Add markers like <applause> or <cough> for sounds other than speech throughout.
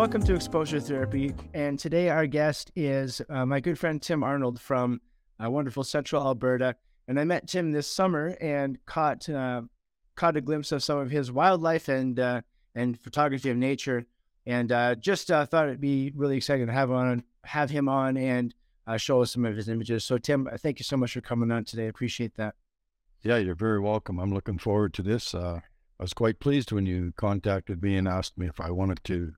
Welcome to Exposure Therapy. And today our guest is uh, my good friend Tim Arnold from uh, wonderful Central Alberta. And I met Tim this summer and caught uh, caught a glimpse of some of his wildlife and uh, and photography of nature. And uh, just uh, thought it'd be really exciting to have on have him on and show us some of his images. So Tim, thank you so much for coming on today. I appreciate that. Yeah, you're very welcome. I'm looking forward to this. I was quite pleased when you contacted me and asked me if I wanted to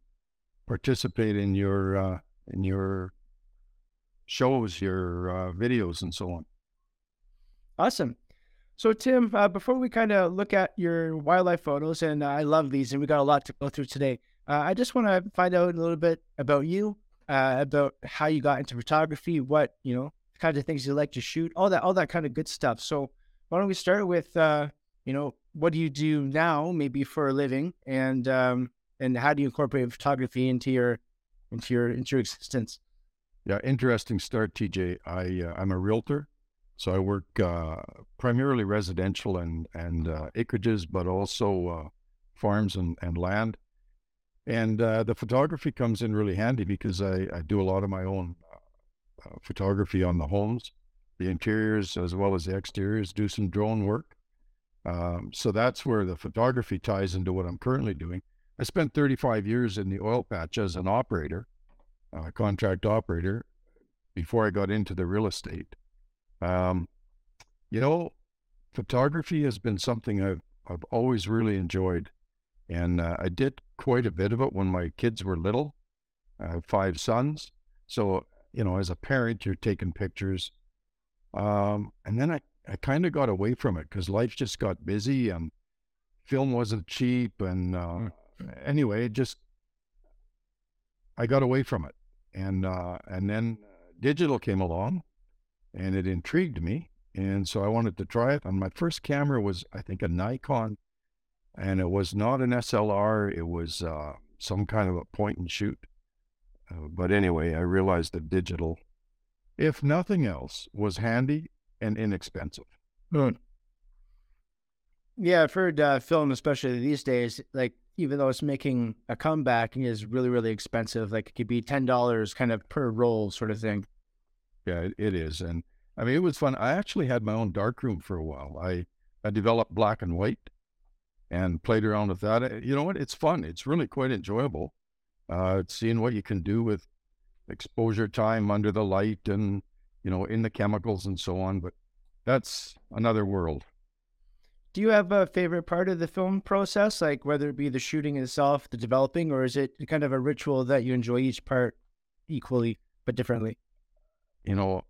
participate in your uh, in your shows, your uh, videos, and so on. Awesome. So, Tim, uh, before we kind of look at your wildlife photos, and I love these, and we got a lot to go through today. Uh, I just want to find out a little bit about you, uh, about how you got into photography, what you know, kind of things you like to shoot, all that, all that kind of good stuff. So, why don't we start with, uh, you know, what do you do now, maybe for a living, and um, and how do you incorporate photography into your into your into your existence? Yeah, interesting start, TJ. I uh, I'm a realtor, so I work uh, primarily residential and and uh, acreages, but also uh, farms and, and land. And uh, the photography comes in really handy because I, I do a lot of my own uh, photography on the homes, the interiors as well as the exteriors. Do some drone work. Um, so that's where the photography ties into what I'm currently doing. I spent 35 years in the oil patch as an operator, uh, contract operator, before I got into the real estate. Um, you know, photography has been something I've, I've always really enjoyed. And uh, I did quite a bit of it when my kids were little. I have five sons. So, you know, as a parent, you're taking pictures. Um, and then I, I kind of got away from it because life just got busy and film wasn't cheap. And uh, mm anyway, it just I got away from it, and uh, and then digital came along, and it intrigued me, and so I wanted to try it. And my first camera was, I think, a Nikon, and it was not an SLR. It was uh, some kind of a point and shoot. Uh, but anyway, I realized that digital, if nothing else, was handy and inexpensive. Mm. Yeah, I've heard uh, film, especially these days, like even though it's making a comeback, is really, really expensive. Like it could be ten dollars kind of per roll sort of thing. Yeah, it, is. And I mean it was fun. I actually had my own darkroom for a while. I I developed black and white and played around with that. Uh, you know what? It's fun. It's really quite enjoyable. Uh, seeing what you can do with exposure time under the light and you know in the chemicals and so on. But that's another world. Do you have a favorite part of the film process, like whether it be the shooting itself, the developing, or is it kind of a ritual that you enjoy each part equally but differently? You know,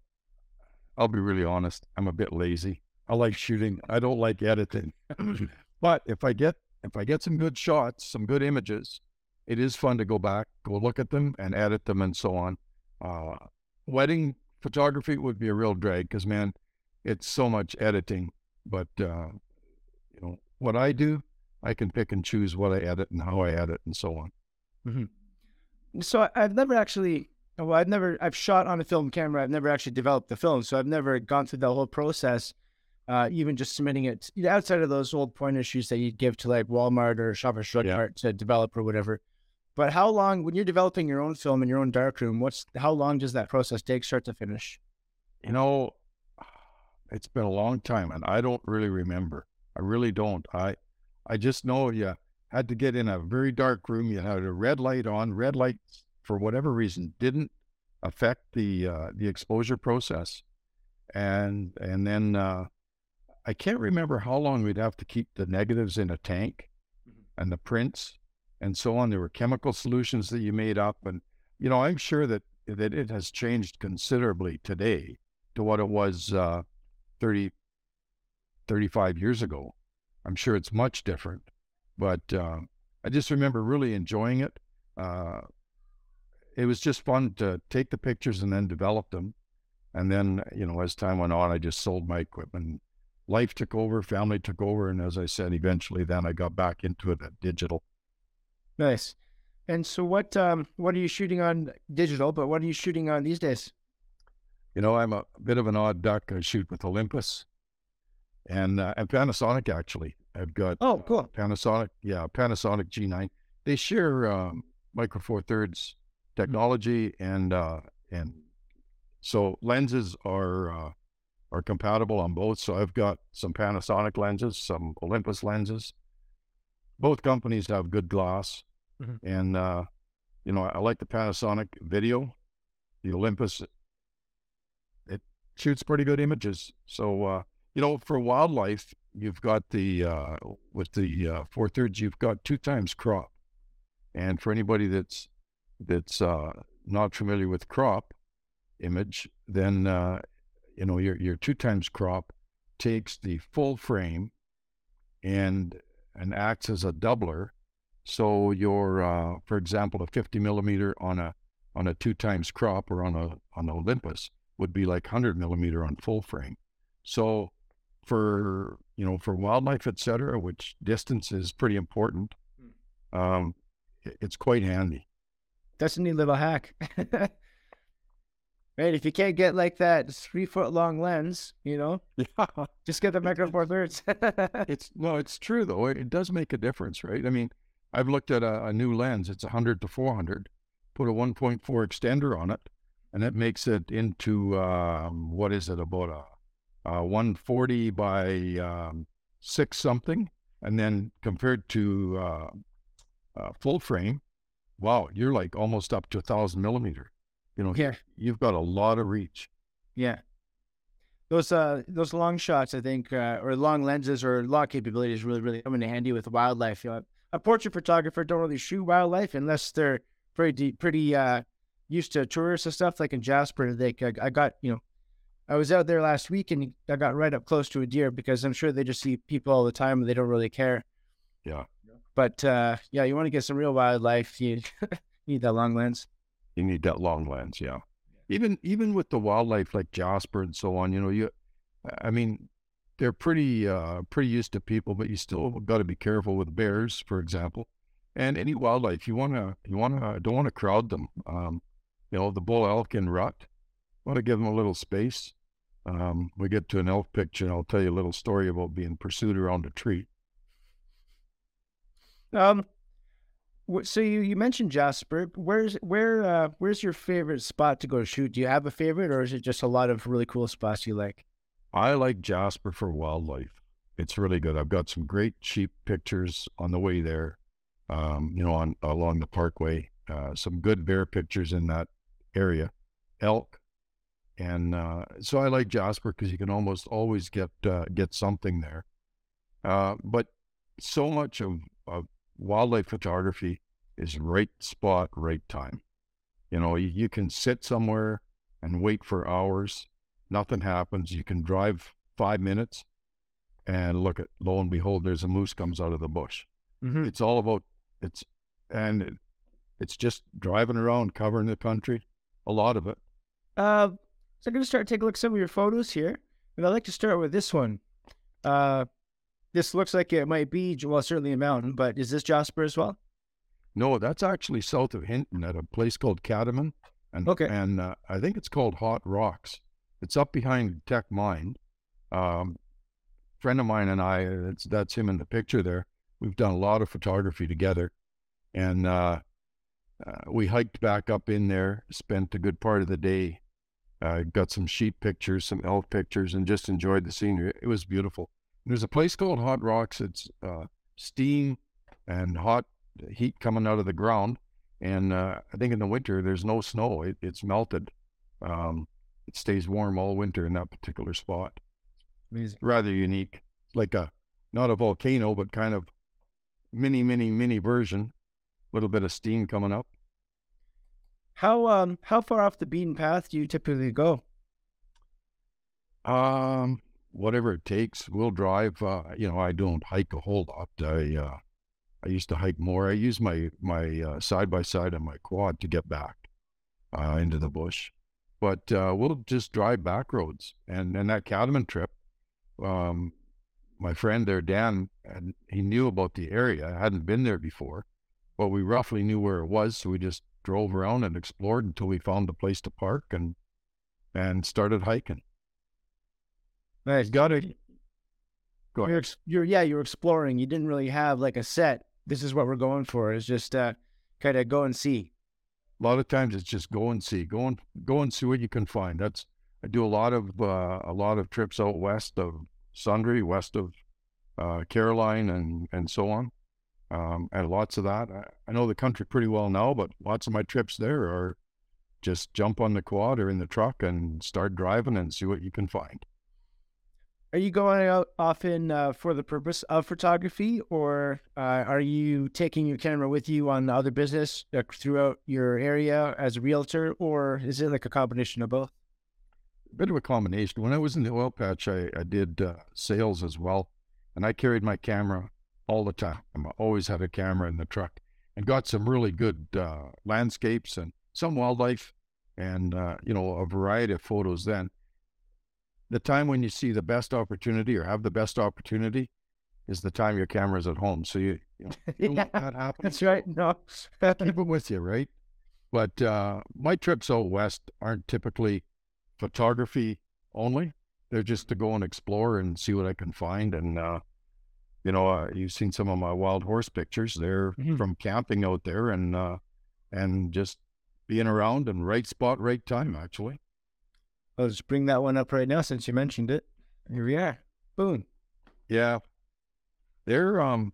I'll be really honest. I'm a bit lazy. I like shooting. I don't like editing. <clears throat> but if I get if I get some good shots, some good images, it is fun to go back, go look at them, and edit them, and so on. Uh, wedding photography would be a real drag because man, it's so much editing. But uh, what I do, I can pick and choose what I edit and how I edit and so on. Mm-hmm. So I've never actually, well, I've never, I've shot on a film camera. I've never actually developed the film. So I've never gone through the whole process, uh, even just submitting it outside of those old point issues that you'd give to like Walmart or Shoppers Drug yeah. Mart to develop or whatever. But how long, when you're developing your own film in your own darkroom, what's, how long does that process take start to finish? You know, it's been a long time and I don't really remember. I really don't. I I just know you had to get in a very dark room. You had a red light on. Red lights, for whatever reason, didn't affect the uh, the exposure process, and and then uh, I can't remember how long we'd have to keep the negatives in a tank, mm-hmm. and the prints and so on. There were chemical solutions that you made up, and you know I'm sure that that it has changed considerably today to what it was uh, 30, 35 years ago. I'm sure it's much different, but uh, I just remember really enjoying it. Uh, it was just fun to take the pictures and then develop them. And then, you know, as time went on, I just sold my equipment. Life took over, family took over. And as I said, eventually then I got back into it at digital. Nice. And so what um, what are you shooting on digital, but what are you shooting on these days? You know, I'm a bit of an odd duck. I shoot with Olympus and uh, and Panasonic actually. I've got oh cool Panasonic, yeah, Panasonic G9. They share um, micro four thirds technology, and uh, and so lenses are uh, are compatible on both. So I've got some Panasonic lenses, some Olympus lenses. Both companies have good glass, Mhm. and uh, you know I like the Panasonic video. The Olympus it shoots pretty good images. So uh, you know for wildlife, you've got the uh, with the uh, four thirds, you've got two times crop. And for anybody that's that's uh, not familiar with crop image, then uh, you know your your two times crop takes the full frame and and acts as a doubler. So your uh, for example, a 50 millimeter on a on a two times crop or on a on Olympus would be like 100 millimeter on full frame. So for you know for wildlife, et cetera, which distance is pretty important. Um, it's quite handy. That's a neat little hack. <laughs> right. If you can't get like that three foot long lens, you know, <laughs> Yeah, just get the micro four thirds. <laughs> it's no, it's true though. It does make a difference, right? I mean, I've looked at a, a new lens. It's 100 to 400. Put a 1.4 extender on it, and it makes it into um, what is it about a 140 by um, six something, and then compared to uh, uh, full frame, wow, you're like almost up to a thousand millimeter. You know, yeah. you've got a lot of reach. Yeah. Those uh those long shots, I think, uh, or long lenses or long capabilities really, really come in handy with wildlife. You know, a portrait photographer don't really shoot wildlife unless they're pretty pretty uh used to tourists and stuff. Like in Jasper, they I got you know, I was out there last week and I got right up close to a deer because I'm sure they just see people all the time and they don't really care. Yeah. But uh, yeah, you want to get some real wildlife, you <laughs> need that long lens. You need that long lens, yeah. Even even with the wildlife like Jasper and so on, you know, you, I mean, they're pretty uh, pretty used to people, but you still got to be careful with bears, for example, and any wildlife. You wanna you wanna don't want to crowd them. Um, you know, the bull elk in rut, want to give them a little space. Um, we get to an elk picture, and I'll tell you a little story about being pursued around a tree. Um, so you, you mentioned Jasper. Where's where uh where's your favorite spot to go shoot? Do you have a favorite, or is it just a lot of really cool spots you like? I like Jasper for wildlife. It's really good. I've got some great sheep pictures on the way there. Um, you know, on along the parkway. Uh, some good bear pictures in that area. Elk, and uh, so I like Jasper because you can almost always get uh, get something there. Uh, but so much of, of wildlife photography is right spot, right time. You know, you, you can sit somewhere and wait for hours nothing happens. You can drive five minutes and look at, lo and behold, there's a moose comes out of the bush. Mm-hmm. It's all about, it's, and it, it's just driving around, covering the country, a lot of it. Uh, so I'm gonna start taking a look at some of your photos here, and I'd like to start with this one. Uh, this looks like it might be well, certainly a mountain, but is this Jasper as well? No, that's actually south of Hinton at a place called Cadomin. And, Okay. and uh, I think it's called Hot Rocks. It's up behind Teck Mine. Um, friend of mine and I, it's, that's him in the picture there. We've done a lot of photography together. And uh, uh, we hiked back up in there, spent a good part of the day, uh, got some sheep pictures, some elk pictures, and just enjoyed the scenery. It was beautiful. There's a place called Hot Rocks. It's uh, steam and hot heat coming out of the ground. And uh, I think in the winter, there's no snow. It, it's melted. Um, it stays warm all winter in that particular spot. Amazing. Rather unique. Like a, not a volcano, but kind of mini, mini, mini version. A little bit of steam coming up. How um how far off the beaten path do you typically go? Um, whatever it takes, we'll drive. Uh, you know, I don't hike a whole lot. I uh, I used to hike more. I use my my side by side and my quad to get back uh, into the bush, but uh, we'll just drive back roads. And and that Cadomin trip, um, my friend there, Dan, and he knew about the area. I hadn't been there before, but we roughly knew where it was, so we just drove around and explored until we found a place to park and and started hiking. Nice. Got it. Go You're, ex- you're yeah, you're exploring. You didn't really have like a set. This is what we're going for. It's just uh, kind of go and see? A lot of times it's just go and see, go and go and see what you can find. That's I do a lot of uh, a lot of trips out west of Sundre, west of uh, Caroline, and and so on, um, and lots of that. I, I know the country pretty well now, but lots of my trips there are just jump on the quad or in the truck and start driving and see what you can find. Are you going out often uh, for the purpose of photography, or uh, are you taking your camera with you on other business uh, throughout your area as a realtor, or is it like a combination of both? A bit of a combination. When I was in the oil patch, I, I did uh, sales as well, and I carried my camera all the time. I always had a camera in the truck, and got some really good uh, landscapes and some wildlife, and uh, you know a variety of photos. Then the time when you see the best opportunity or have the best opportunity is the time your camera's at home. So you, you know, <laughs> yeah, that happens. That's right. No, keep it with you, right? But uh, my trips out west aren't typically photography only. They're just to go and explore and see what I can find. And uh, you know, uh, you've seen some of my wild horse pictures. They're mm-hmm. from camping out there and uh, and just being around and right spot, right time. Actually. I'll just bring that one up right now since you mentioned it. Here we are. Boom. Yeah. They're um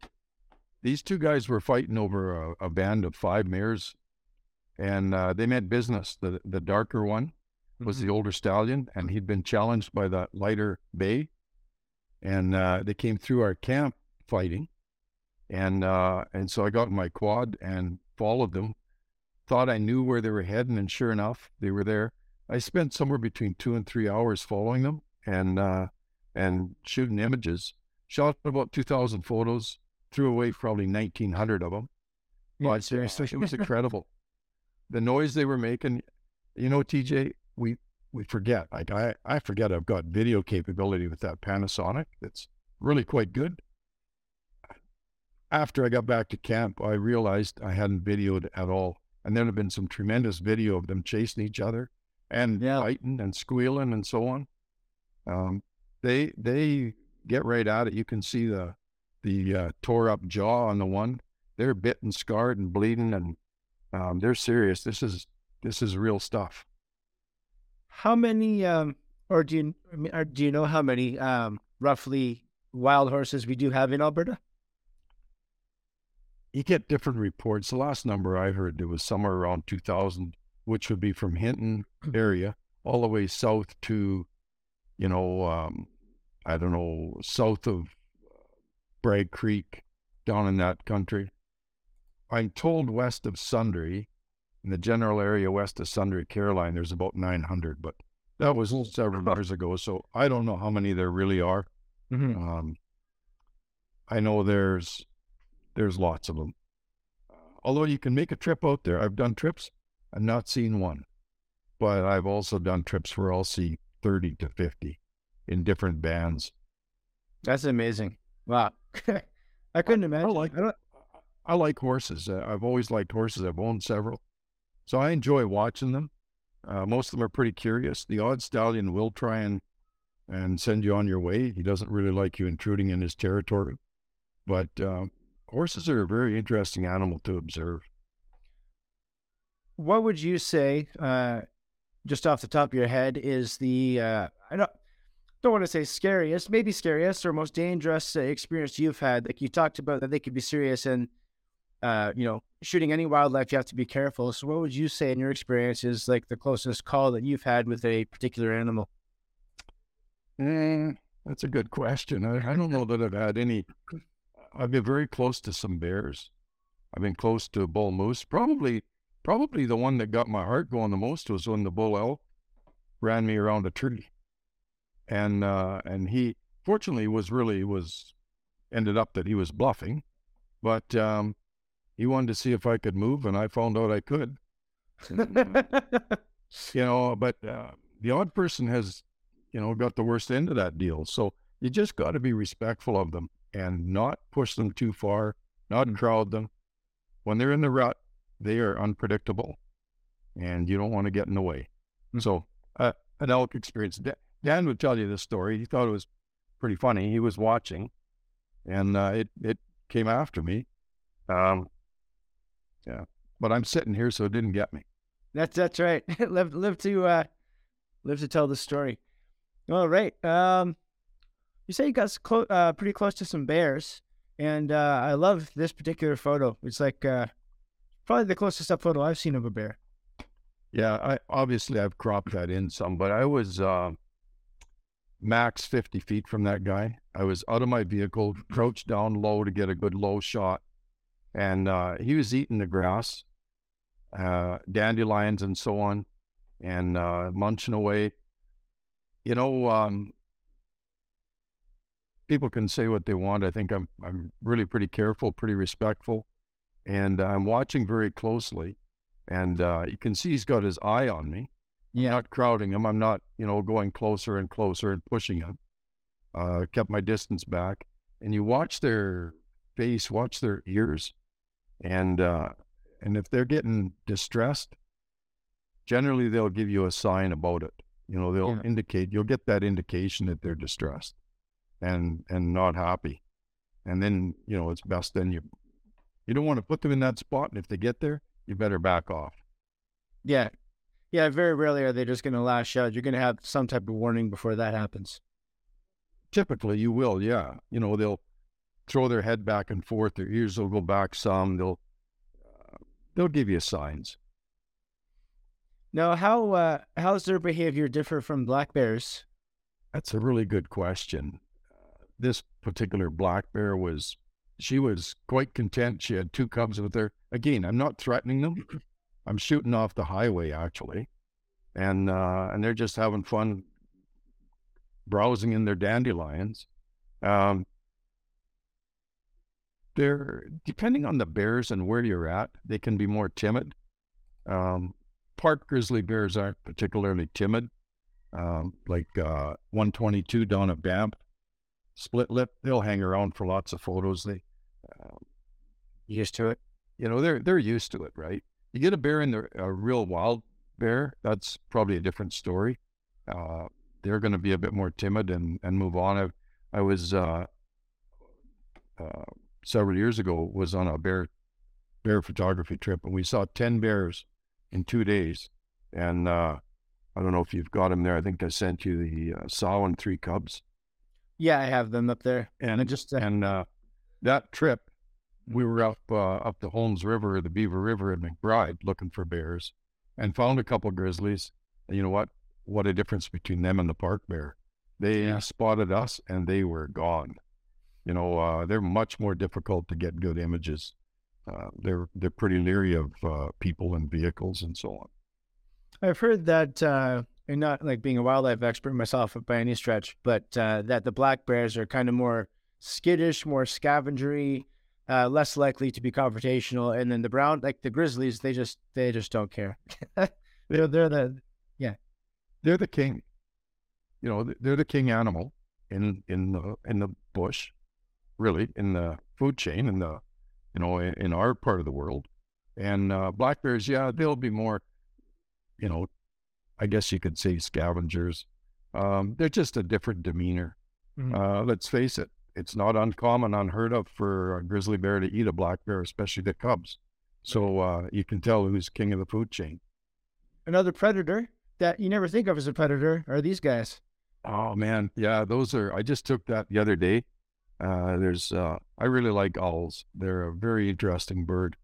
these two guys were fighting over a, a band of five mares and uh, they meant business. The the darker one was mm-hmm. the older stallion and he'd been challenged by the lighter bay. And uh, they came through our camp fighting. And uh, and so I got my quad and followed them. Thought I knew where they were heading, and sure enough, they were there. I spent somewhere between two and three hours following them and uh, and shooting images. Shot about two thousand photos. Threw away probably nineteen hundred of them. Yeah, but seriously, it was <laughs> incredible. the noise they were making. You know, TJ, we we forget. Like I, I forget I've got video capability with that Panasonic. That's really quite good. After I got back to camp, I realized I hadn't videoed at all. And there had been some tremendous video of them chasing each other and yeah. fighting and squealing and so on. Um, they they get right at it. You can see the the uh, tore up jaw on the one. They're bit and scarred and bleeding, and um, they're serious. This is this is real stuff. How many, um, or do you or do you know how many um, roughly wild horses we do have in Alberta? You get different reports. The last number I heard, there was somewhere around two thousand which would be from Hinton mm-hmm. area all the way south to, you know, um, I don't know, south of Bragg Creek, down in that country. I'm told west of Sundre, in the general area west of Sundre, Caroline, there's about 900, but that was several years ago. So I don't know how many there really are. Mm-hmm. Um, I know there's there's lots of them. Although you can make a trip out there, I've done trips. I've not seen one, but I've also done trips where I'll see 30 to 50 in different bands. That's amazing. Wow. <laughs> I couldn't imagine. I like, I, I like horses. I've always liked horses. I've owned several. So I enjoy watching them. Uh, most of them are pretty curious. The odd stallion will try and and send you on your way. He doesn't really like you intruding in his territory. But uh, horses are a very interesting animal to observe what would you say, uh, just off the top of your head, is the uh, I don't don't want to say scariest, maybe scariest or most dangerous uh, experience you've had? Like you talked about that they could be serious and uh, you know shooting any wildlife, you have to be careful. So, what would you say in your experience is like the closest call that you've had with a particular animal? Mm, that's a good question. I, I don't know that I've had any. I've been very close to some bears. I've been close to a bull moose, probably Probably the one that got my heart going the most was when the bull elk ran me around a tree. And uh, and he fortunately was really was ended up that he was bluffing, but um, he wanted to see if I could move, and I found out I could. <laughs> you know, but uh, the odd person has, you know, got the worst end of that deal. So you just got to be respectful of them and not push them too far, not mm. crowd them. When they're in the rut, they are unpredictable and you don't want to get in the way. Mm-hmm. So, uh, an elk experience. Dan would tell you this story. He thought it was pretty funny. He was watching and uh, it, it came after me. Um, yeah. but I'm sitting here, so it didn't get me. That's that's right. <laughs> live live to uh, live to tell the story. All right. Um, you say you got clo- uh, pretty close to some bears, and uh, I love this particular photo. It's like uh, probably the closest up photo I've seen of a bear. Yeah, I obviously I've cropped that in some, but I was uh, max 50 feet from that guy. I was out of my vehicle, crouched down low to get a good low shot, and uh, he was eating the grass, uh, dandelions and so on, and uh, munching away. You know, um, people can say what they want. I think I'm I'm really pretty careful, pretty respectful, and I'm watching very closely. And uh, you can see he's got his eye on me. Yeah. I'm not crowding him. I'm not, you know, going closer and closer and pushing him. Uh, kept my distance back. And you watch their face, watch their ears, and uh, and if they're getting distressed, generally they'll give you a sign about it. You know, they'll Yeah. indicate. You'll get that indication that they're distressed and and not happy. And then you know it's best then you you don't want to put them in that spot. And if they get there, you better back off. Yeah. Yeah, very rarely are they just going to lash out. You're going to have some type of warning before that happens. Typically, you will, yeah. You know, they'll throw their head back and forth. Their ears will go back some. They'll uh, they'll give you signs. Now, how uh, how does their behavior differ from black bears? That's a really good question. Uh, this particular black bear was, she was quite content. She had two cubs with her. Again, I'm not threatening them. <clears throat> I'm shooting off the highway actually, and uh, and they're just having fun, browsing in their dandelions. Um, they're depending on the bears and where you're at, they can be more timid. Um, park grizzly bears aren't particularly timid um, like uh, 122 down at Banff, split lip. They'll hang around for lots of photos. They, um, Used to it. you know, they're they're used to it, right? You get a bear in the a real wild bear, that's probably a different story. Uh, they're going to be a bit more timid and and move on. I, I was uh, uh, several years ago was on a bear bear photography trip, and we saw ten bears in two days, and uh, I don't know if you've got them there. I think I sent you the uh, sow and three cubs. Yeah, I have them up there. And I just uh, and uh, that trip, we were up uh, up the Holmes River, the Beaver River in McBride, looking for bears, and found a couple grizzlies. And you know what? What a difference between them and the park bear. They Yeah. spotted us and they were gone. You know, uh, they're much more difficult to get good images. Uh, they're they're pretty leery of uh, people and vehicles and so on. I've heard that, uh, and not like being a wildlife expert myself by any stretch, but uh, that the black bears are kind of more skittish, more scavengery, uh, less likely to be confrontational, and then the brown, like the grizzlies, they just they just don't care. <laughs> they're they're the yeah, they're the king. You know, they're the king animal in in the in the bush, really in the food chain in the you know in, in our part of the world. And uh, black bears, yeah, they'll be more, you know, I guess you could say scavengers. Um, they're just a different demeanor. Mhm. Uh, let's face it, it's not uncommon, unheard of for a grizzly bear to eat a black bear, especially the cubs. So uh, you can tell who's king of the food chain. another predator that you never think of as a predator are these guys. Oh man, yeah, those are. I just took that the other day. Uh, there's, uh, I really like owls. They're a very interesting bird.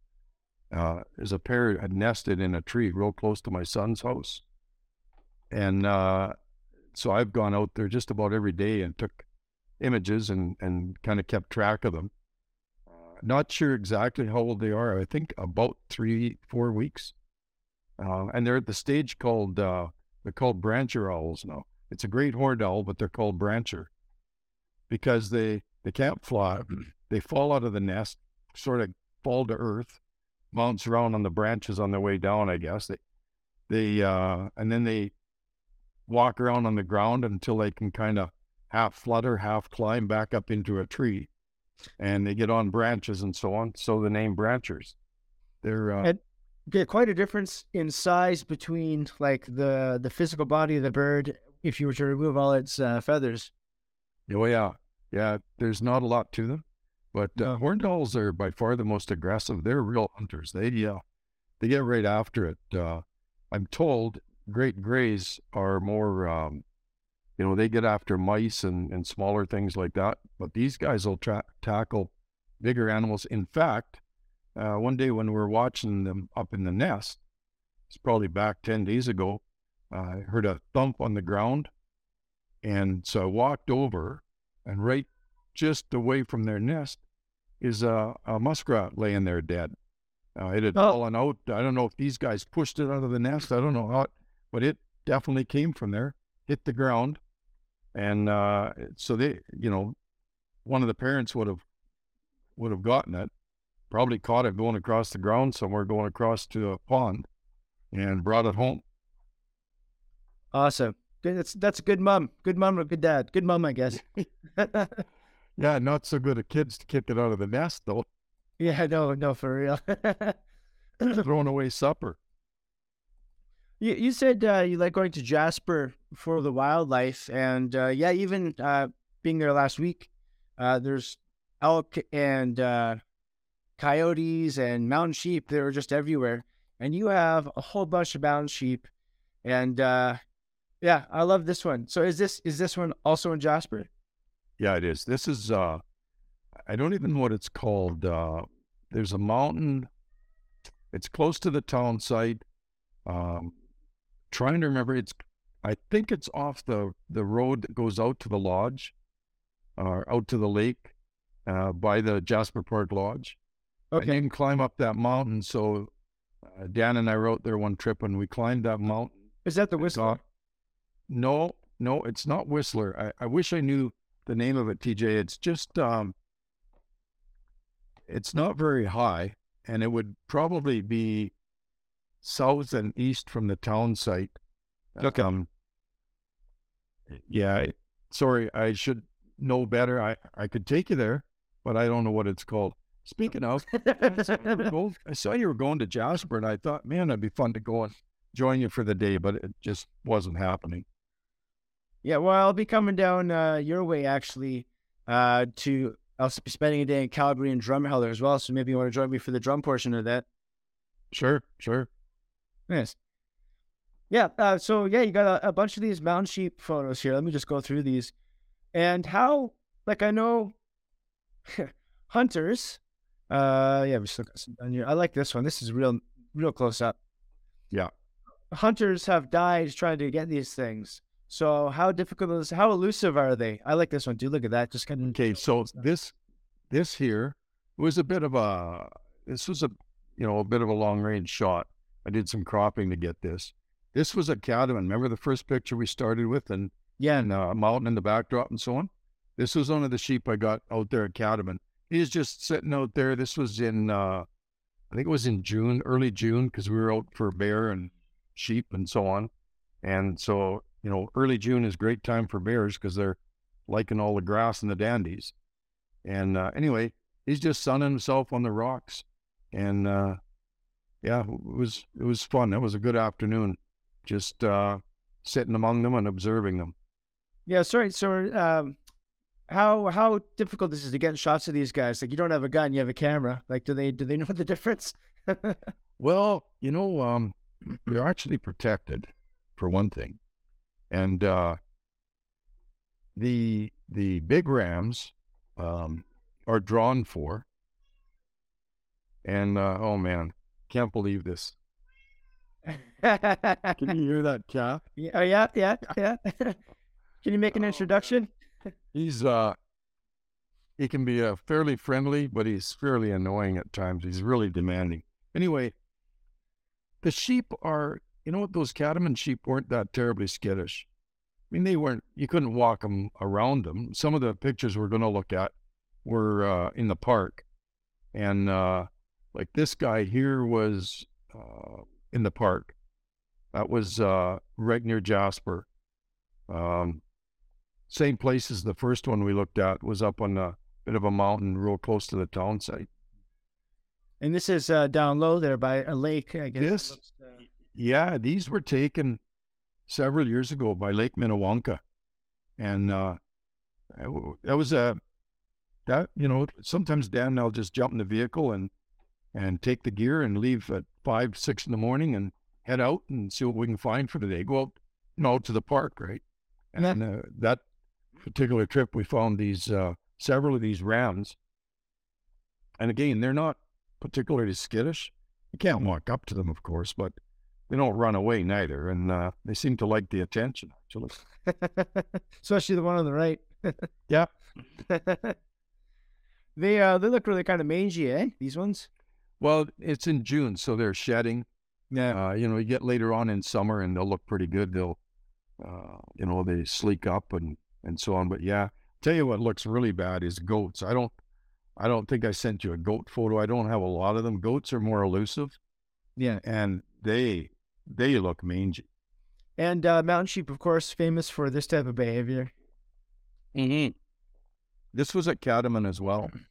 Uh, there's a pair had nested in a tree real close to my son's house, and uh, so I've gone out there just about every day and took images and and kind of kept track of them. Uh, not sure exactly how old they are. I think about three, four weeks. Uh, and they're at the stage called they're called brancher owls now. It's a great horned owl, but they're called brancher because they they can't fly. <clears throat> They fall out of the nest, sort of fall to earth, bounce around on the branches on their way down. I guess they they uh, and then they walk around on the ground until they can kind of half flutter, half climb back up into a tree, and they get on branches and so on. So the name branchers. They're uh, And- Get quite a difference in size between like the the physical body of the bird if you were to remove all its uh, feathers. Oh yeah, yeah. There's not a lot to them, but uh, No. horned owls are by far the most aggressive. They're real hunters. They yeah, they get right after it. Uh, I'm told great grays are more, um, you know, they get after mice and, and smaller things like that. But these guys will tra- tackle bigger animals. In fact, uh, one day when we were watching them up in the nest, it's probably back 10 days ago, I heard a thump on the ground. And so I walked over, and right just away from their nest is a, a muskrat laying there dead. Uh, it had Oh. fallen out. I don't know if these guys pushed it out of the nest. I don't know how, it, but it definitely came from there, hit the ground, and uh, so they, you know, one of the parents would have would have gotten it, probably caught it going across the ground somewhere, going across to a pond, and brought it home. Awesome. That's that's a good mom. Good mom or good dad. Good mom, I guess. <laughs> Yeah, not so good at kids to kick it out of the nest though, yeah. No. No. For real. <laughs> throwing away supper. You, you said uh, you like going to Jasper for the wildlife, and uh, yeah, even uh, being there last week, uh, there's elk and uh, coyotes and mountain sheep. They were just everywhere, and you have a whole bunch of mountain sheep, and uh, yeah, I love this one. So is this is this one also in Jasper? Yeah, it is. This is uh I don't even know what it's called. Uh there's a mountain. It's close to the town site. Um trying to remember it's I think it's off the the road that goes out to the lodge or out to the lake uh by the Jasper Park Lodge. And Okay. you can climb up that mountain. So uh, Dan and I were out there one trip and we climbed that mountain. Is that the Whistler? No, no, it's not Whistler. I, I wish I knew the name of it, TJ. It's just um it's not very high and it would probably be south and east from the town site. Okay. Um yeah, I- sorry, I should know better. I, I could take you there, but I don't know what it's called. Speaking of, I saw you were going- I saw you were going to Jasper, and I thought, man, it'd be fun to go and join you for the day, but it just wasn't happening. Yeah, well, I'll be coming down uh, your way actually. Uh, to I'll be spending a day in Calgary and Drumheller as well. So maybe you want to join me for the drum portion of that. Sure, sure. Yes. Yeah. Uh, so yeah, you got a, a bunch of these mountain sheep photos here. Let me just go through these, and how like I know <laughs> hunters. Uh, yeah, we still got some down here. I like this one. This is real, real close up. Yeah. Hunters have died trying to get these things. So how difficult is how elusive are they? I like this one too. Look at that. Just kind of Okay, so this this here was a bit of a this was a you know a bit of a long range shot. I did some cropping to get this. This was a Cadomin. Remember the first picture we started with, and yeah. and uh, a mountain in the backdrop and so on. This was one of the sheep I got out there at Cadomin. He's just sitting out there. This was in, uh, I think it was in June, early June, because we were out for bear and sheep and so on. And so, you know, early June is great time for bears because they're liking all the grass and the dandies. And uh, anyway, he's just sunning himself on the rocks. And uh, yeah, it was it was fun. It was a good afternoon, just uh, sitting among them and observing them. Yeah, sorry. So, um, how how difficult this is to get shots of these guys? Like, you don't have a gun, you have a camera. Like, do they do they know <laughs> the difference? <laughs> Well, you know, um, <clears throat> they're actually protected, for one thing, and uh, the the big rams um, are drawn for. And uh, oh man, can't believe this! <laughs> Can you hear that cat? yeah, oh, yeah, yeah, <laughs> yeah. <laughs> Can you make an Oh, introduction? He's uh, he can be uh, fairly friendly, but he's fairly annoying at times. He's really demanding. Anyway, the sheep are, you know what? Those Cadomin sheep weren't that terribly skittish. I mean, they weren't. You couldn't walk them around them. Some of the pictures we're going to look at were uh, in the park, and uh, like this guy here was uh, in the park. That was uh, right near Jasper. Um, same place as the first one we looked at was up on a bit of a mountain real close to the town site. And this is uh, down low there by a lake. I guess. This- looks, uh, Yeah, these were taken several years ago by Lake Minnewanka. And uh, that was a, that, you know, sometimes Dan and I'll just jump in the vehicle and, and take the gear and leave at five, six in the morning and head out and see what we can find for the day. Go out, you know, to the park, right? And uh, that particular trip, we found these uh, several of these rams. And again, they're not particularly skittish. You can't walk up to them, of course, but they don't run away neither, and uh, they seem to like the attention actually. <laughs> Especially the one on the right. yeah. <laughs> they uh they look really kind of mangy, eh? These ones. Well, it's in June, so they're shedding. Yeah. Uh, you know, you get later on in summer, and they'll look pretty good. They'll, uh, you know, they sleek up and and so on. But yeah, tell you what looks really bad is goats. I don't, I don't think I sent you a goat photo. I don't have a lot of them. Goats are more elusive. Yeah, and they they look mangy. And uh, mountain sheep, of course, famous for this type of behavior. Mm-hmm. This was at Cadomin as well. That's,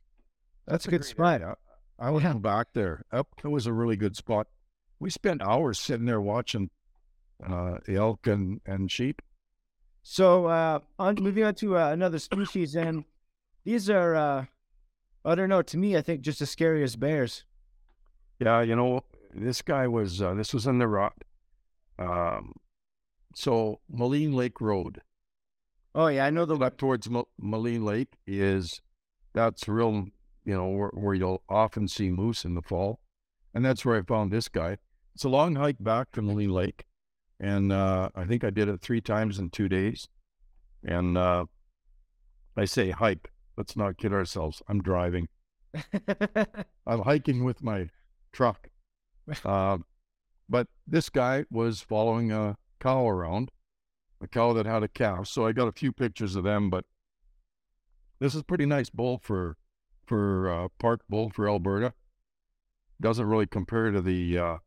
That's a good spot. Area. I went yeah. back there. Up, it was a really good spot. We spent hours sitting there watching uh, elk and, and sheep. So, uh, on moving on to uh, another species, and these are, uh, I don't know. To me, I think just as scary as bears. Yeah, you know, this guy was. Uh, this was in the rock. Um, so Maligne Lake Road. Oh yeah, I know the up towards M- Maligne Lake is that's real. You know where, where you'll often see moose in the fall, and that's where I found this guy. It's a long hike back to Maligne Lake, and uh, I think I did it three times in two days. And uh, I say hike. Let's not kid ourselves. I'm driving. <laughs> I'm hiking with my truck. Uh, but this guy was following a cow around, a cow that had a calf. So I got a few pictures of them, but this is pretty nice bull for for uh, park bull for Alberta. Doesn't really compare to the uh,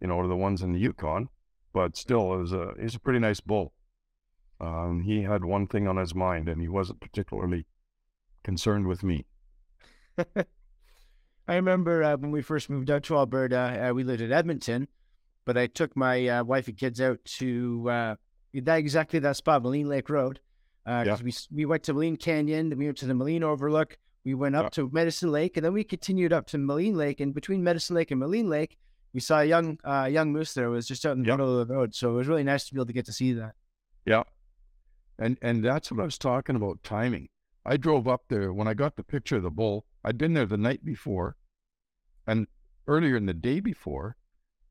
you know to the ones in the Yukon, but still is a he's a pretty nice bull. Um, he had one thing on his mind, and he wasn't particularly concerned with me. <laughs> I remember uh, when we first moved out to Alberta, uh, we lived in Edmonton, but I took my uh, wife and kids out to uh, that exactly that spot, Maligne Lake Road. Uh, yeah. we we went to Maligne Canyon, then we went to the Maligne Overlook. We went up yeah. to Medicine Lake, and then we continued up to Maligne Lake. And between Medicine Lake and Maligne Lake, we saw a young uh, young moose there. It was just out in the yeah. middle of the road, so it was really nice to be able to get to see that. Yeah, and and that's what I was talking about timing. I drove up there when I got the picture of the bull. I'd been there the night before, and earlier in the day before,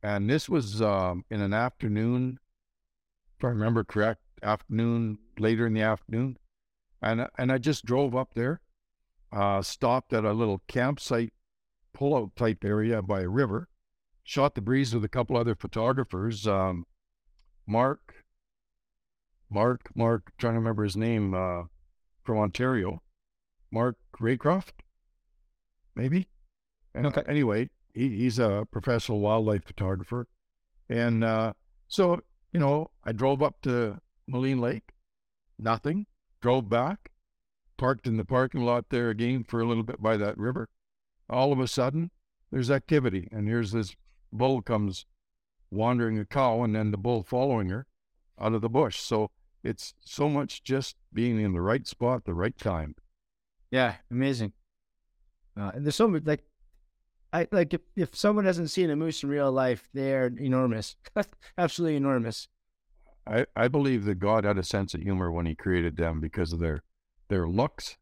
and this was um, in an afternoon, if I remember correct, afternoon later in the afternoon, and and I just drove up there, uh, stopped at a little campsite pullout type area by a river, shot the breeze with a couple other photographers, um, Mark, Mark, Mark, trying to remember his name, uh, from Ontario, Mark Raycroft, maybe. And okay. anyway, he, he's a professional wildlife photographer. And uh, so, you know, I drove up to Maligne Lake, nothing, drove back, parked in the parking lot there again for a little bit by that river. All of a sudden, there's activity. And here's this bull comes wandering a cow and then the bull following her out of the bush. So it's so much just being in the right spot, the right time. Yeah, amazing. Uh, and there's so much like I like if, if someone hasn't seen a moose in real life, they're enormous, <laughs> absolutely enormous. I, I believe that God had a sense of humor when He created them because of their their looks,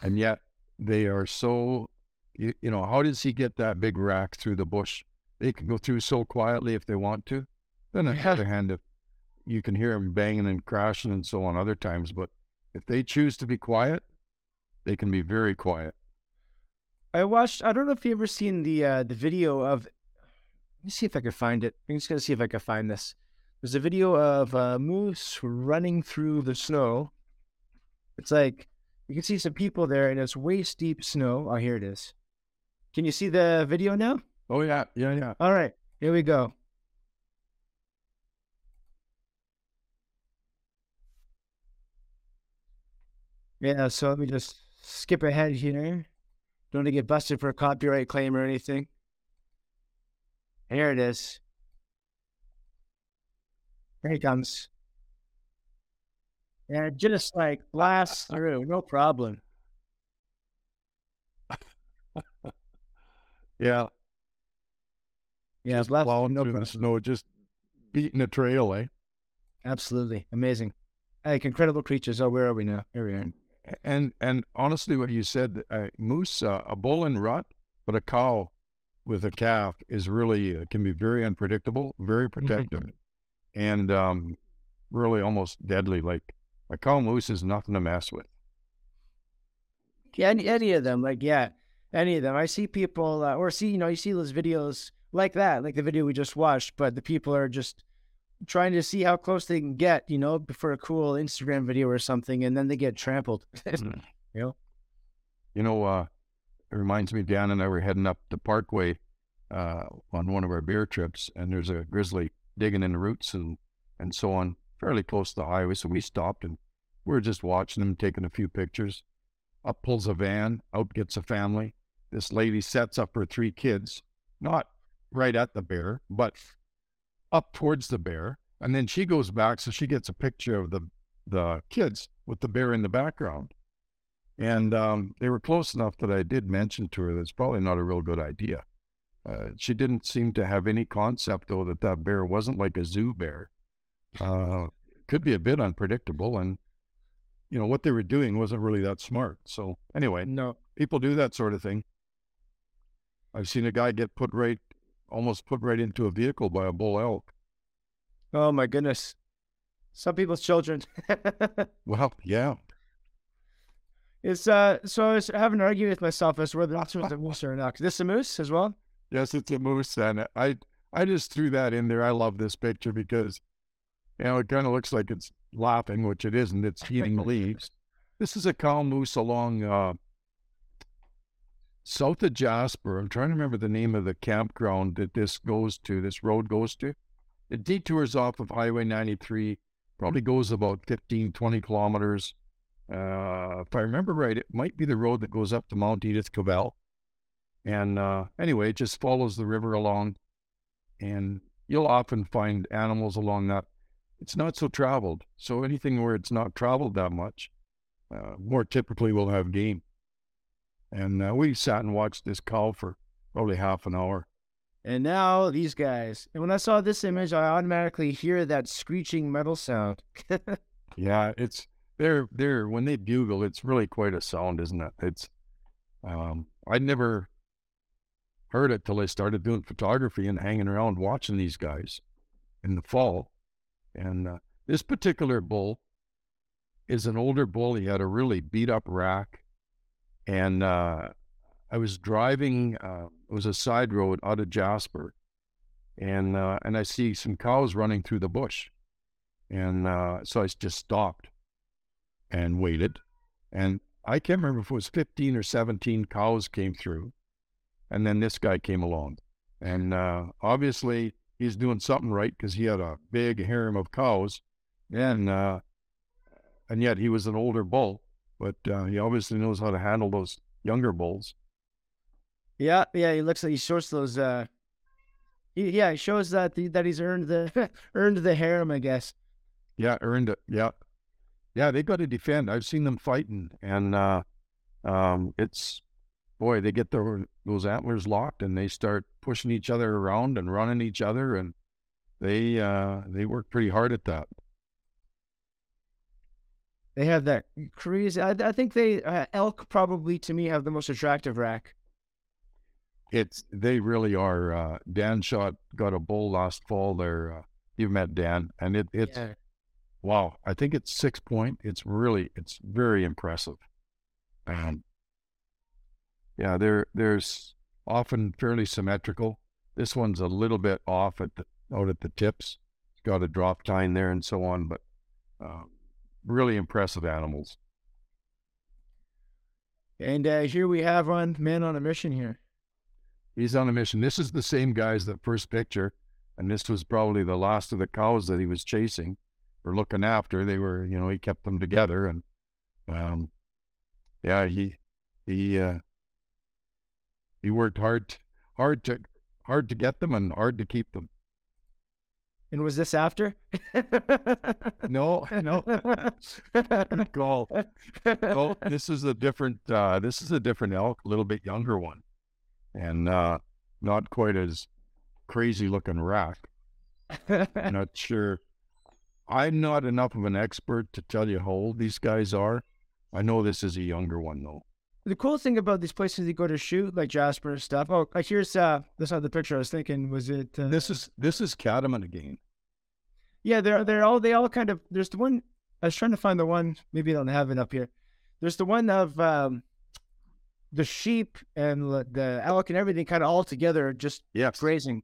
and yet they are so. You, you know, how does He get that big rack through the bush? They can go through so quietly if they want to. Then on the other hand, if you can hear them banging and crashing and so on other times, but if they choose to be quiet, they can be very quiet. I watched. I don't know if you ever seen the uh, the video of. Let me see if I can find it. I'm just gonna see if I can find this. There's a video of a moose running through the snow. It's like you can see some people there, and it's waist deep snow. Oh, here it is. Can you see the video now? Oh yeah, yeah, yeah. All right, here we go. Yeah, so let me just skip ahead here. Don't want to get busted for a copyright claim or anything. Here it is. Here he comes. Yeah, just like blast through, no problem. <laughs> yeah. Yeah, just left, plowing no through the snow, just beating a trail, eh? Absolutely amazing. Like incredible creatures. Oh, where are we now? Here we are. And and honestly, what you said, uh, moose, uh, a bull in rut, but a cow with a calf is really uh, can be very unpredictable, very protective, and um, really almost deadly. Like a cow moose is nothing to mess with. Yeah, any, any of them, like yeah, any of them. I see people, uh, or see you know, you see those videos like that, like the video we just watched, but the people are just trying to see how close they can get, you know, for a cool Instagram video or something, and then they get trampled. <laughs> you know, You know, uh, it reminds me, Dan and I were heading up the Parkway uh, on one of our beer trips, and there's a grizzly digging in the roots and and so on, fairly close to the highway. So we stopped and we were just watching them, taking a few pictures. Up pulls a van, out gets a family. This lady sets up her three kids, not right at the bear, but up towards the bear. And then she goes back, so she gets a picture of the the kids with the bear in the background. And um, they were close enough that I did mention to her that it's probably not a real good idea. Uh, she didn't seem to have any concept, though, that that bear wasn't like a zoo bear. Uh, could be a bit unpredictable, and you know what they were doing wasn't really that smart. So anyway, no, people do that sort of thing. I've seen a guy get put right, almost put right into a vehicle by a bull elk. oh my goodness, some people's children. <laughs> Well, yeah, it's uh, so I was having an argument with myself as to whether this was a moose or not. Is this a moose as well? Yes, it's a moose, and I I just threw that in there. I love this picture because you know it kind of looks like it's laughing, which it isn't. It's eating <laughs> leaves. This is a cow moose along uh, south of Jasper. I'm trying to remember the name of the campground that this goes to. This road goes to. It detours off of Highway 93. Probably goes about 15, 20 kilometers. Uh, if I remember right, it might be the road that goes up to Mount Edith Cavell. And uh, anyway, it just follows the river along, and you'll often find animals along that. It's not so traveled, so anything where it's not traveled that much, uh, more typically will have game. And uh, we sat and watched this cow for probably half an hour. And now these guys. And when I saw this image, I automatically hear that screeching metal sound. <laughs> Yeah, it's they're they're when they bugle, it's really quite a sound, isn't it? It's um, I'd never heard it till I started doing photography and hanging around watching these guys in the fall. And uh, this particular bull is an older bull. He had a really beat up rack, and uh, I was driving. Uh, it was a side road out of Jasper, and uh, and I see some cows running through the bush, and uh, so I just stopped and waited, and I can't remember if it was fifteen or seventeen cows came through, and then this guy came along, and uh, obviously he's doing something right because he had a big harem of cows, and uh, and yet he was an older bull, but uh, he obviously knows how to handle those younger bulls. yeah, yeah. He looks like he shows those. Uh, he, yeah, he shows that the, that he's earned the <laughs> earned the harem, I guess. Yeah, earned it. Yeah, yeah. they've got to defend. I've seen them fighting, and uh, um, it's boy, they get their those antlers locked, and they start pushing each other around and running each other, and they uh, they work pretty hard at that. They have that crazy. I, I think they uh, elk probably to me have the most attractive rack. It's they really are. Uh, Dan shot got a bull last fall. There, uh, you've met Dan, and it it's Yeah. wow. I think it's six point. It's really it's very impressive, and yeah, there there's often fairly symmetrical. This one's a little bit off at the out at the tips. It's got a drop tine there and so on, but uh, really impressive animals. And uh, here we have one man on a mission here. He's on a mission. This is the same guy as the first picture, and this was probably the last of the cows that he was chasing or looking after. They were, you know, he kept them together, and um, yeah, he he uh, he worked hard hard to hard to get them and hard to keep them. And was this after? No, no, <laughs> call. Oh, this is a different. Uh, this is a different elk, a little bit younger one, and uh, not quite as crazy looking rack. I'm <laughs> not sure. I'm not enough of an expert to tell you how old these guys are. I know this is a younger one though. the cool thing about these places you go to shoot, like Jasper and stuff. Oh, like here's uh, this other picture. I was thinking, was it? Uh, This is this is Catamount again. Yeah, they're they're all they all kind of. There's the one. I was trying to find the one. Maybe I don't have it up here. There's the one of um, the sheep and the- the elk and everything kind of all together, just Yes. grazing.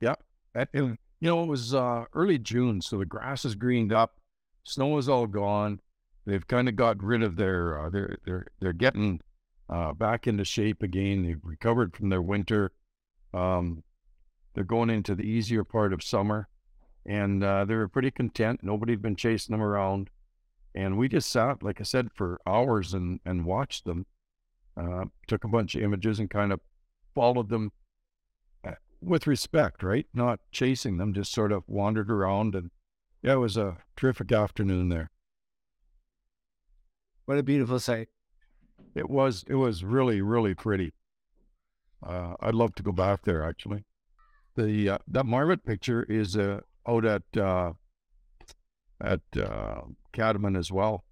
That- you know, it was uh, early June, so the grass is greened up, snow is all gone. They've kind of got rid of their uh, they're they're they're getting uh, back into shape again. They've recovered from their winter. Um, they're going into the easier part of summer, and uh, they were pretty content. Nobody'd been chasing them around, and we just sat, like I said, for hours and and watched them. Uh, took a bunch of images and kind of followed them uh, with respect, right? Not chasing them, just sort of wandered around. And yeah, it was a terrific afternoon there. What a beautiful sight. It was, it was really, really pretty. Uh, I'd love to go back there actually. The, uh, that marmot picture is, uh, out at, uh, at, uh, as well.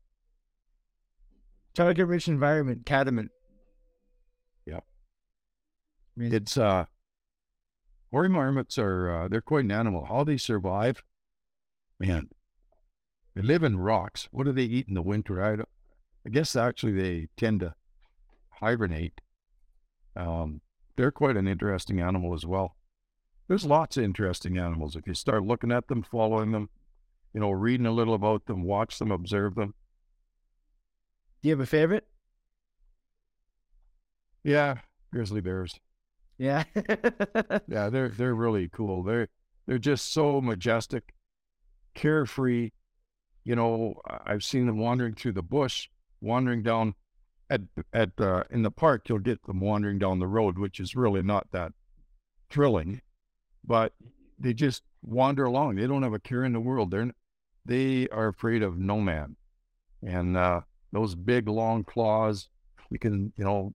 Target rich environment, catamount. Yeah. Amazing. It's, uh, hoary marmots are, uh, they're quite an animal. How they survive, man, they live in rocks. What do they eat in the winter? I, don't- I guess actually they tend to hibernate. Um, they're quite an interesting animal as well. There's lots of interesting animals. If you start looking at them, following them, you know, reading a little about them, watch them, observe them. Do you have a favorite? Yeah, grizzly bears. Yeah. <laughs> Yeah, they're they're really cool. They're they're just so majestic, carefree. You know, I've seen them wandering through the bush, wandering down at at uh, in the park. You'll get them wandering down the road, which is really not that thrilling, but they just wander along. They don't have a care in the world. They're they are afraid of no man, and uh, those big long claws. You can you know,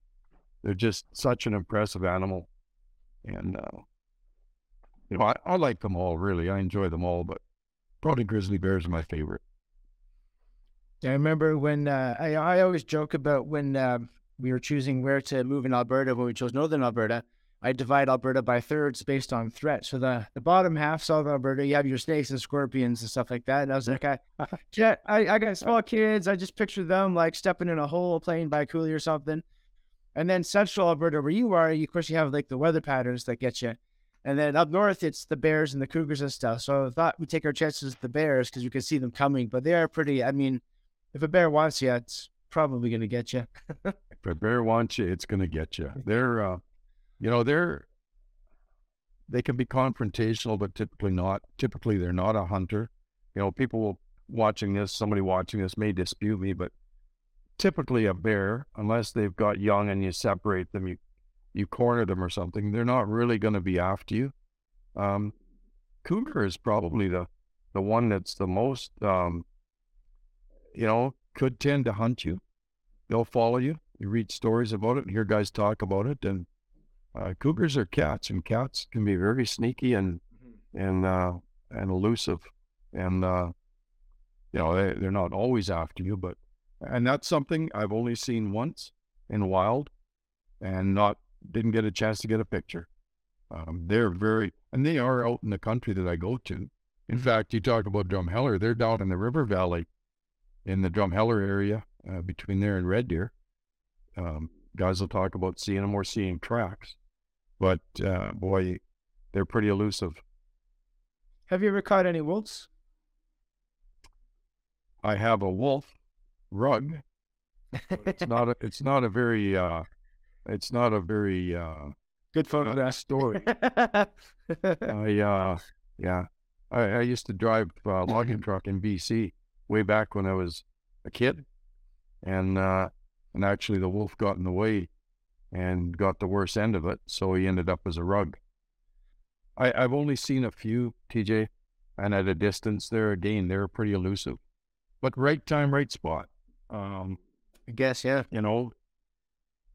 they're just such an impressive animal and uh, you know I, I like them all really i enjoy them all but probably grizzly bears are my favorite I remember when uh, I I always joke about when uh, we were choosing where to move in Alberta when we chose Northern Alberta. I divide Alberta by thirds based on threat. So the, the bottom half, Southern Alberta, you have your snakes and scorpions and stuff like that. And I was like, I, <laughs> yeah, I, I got small kids. I just picture them like stepping in a hole, playing by coulee or something. And then Central Alberta, where you are, you, of course, you have like the weather patterns that get you. And then up north, it's the bears and the cougars and stuff. So I thought we'd take our chances with the bears because you can see them coming. But they are pretty. I mean, if a bear wants you, it's probably going to get you. <laughs> if a bear wants you it's going to get you they're uh, you know they're they can be confrontational but typically not typically they're not a hunter. You know people watching this somebody watching this may dispute me but typically a bear unless they've got young and you separate them you you corner them or something they're not really going to be after you. Um cougar is probably the the one that's the most um you know could tend to hunt you. They'll follow you you read stories about it and hear guys talk about it and uh, cougars are cats and cats can be very sneaky and and uh and elusive and uh you know they, they're not always after you but and that's something i've only seen once in wild and not didn't get a chance to get a picture. Um, they're very and they are out in the country that i go to. In fact you talk about drumheller they're down in the river valley in the drumheller area uh, between there and red deer. Um, guys will talk about seeing them or seeing tracks but uh, boy they're pretty elusive Have you ever caught any wolves? i have a wolf rug it's not a, it's not a very uh it's not a very uh Good uh, photograph. story <laughs> i uh yeah i, I used to drive uh, logging <laughs> truck in bc way back when i was a kid and uh and actually the wolf got in the way and got the worst end of it so he ended up as a rug i i've only seen a few tj and at a distance there again they're pretty elusive but right time right spot um I guess, yeah. you know,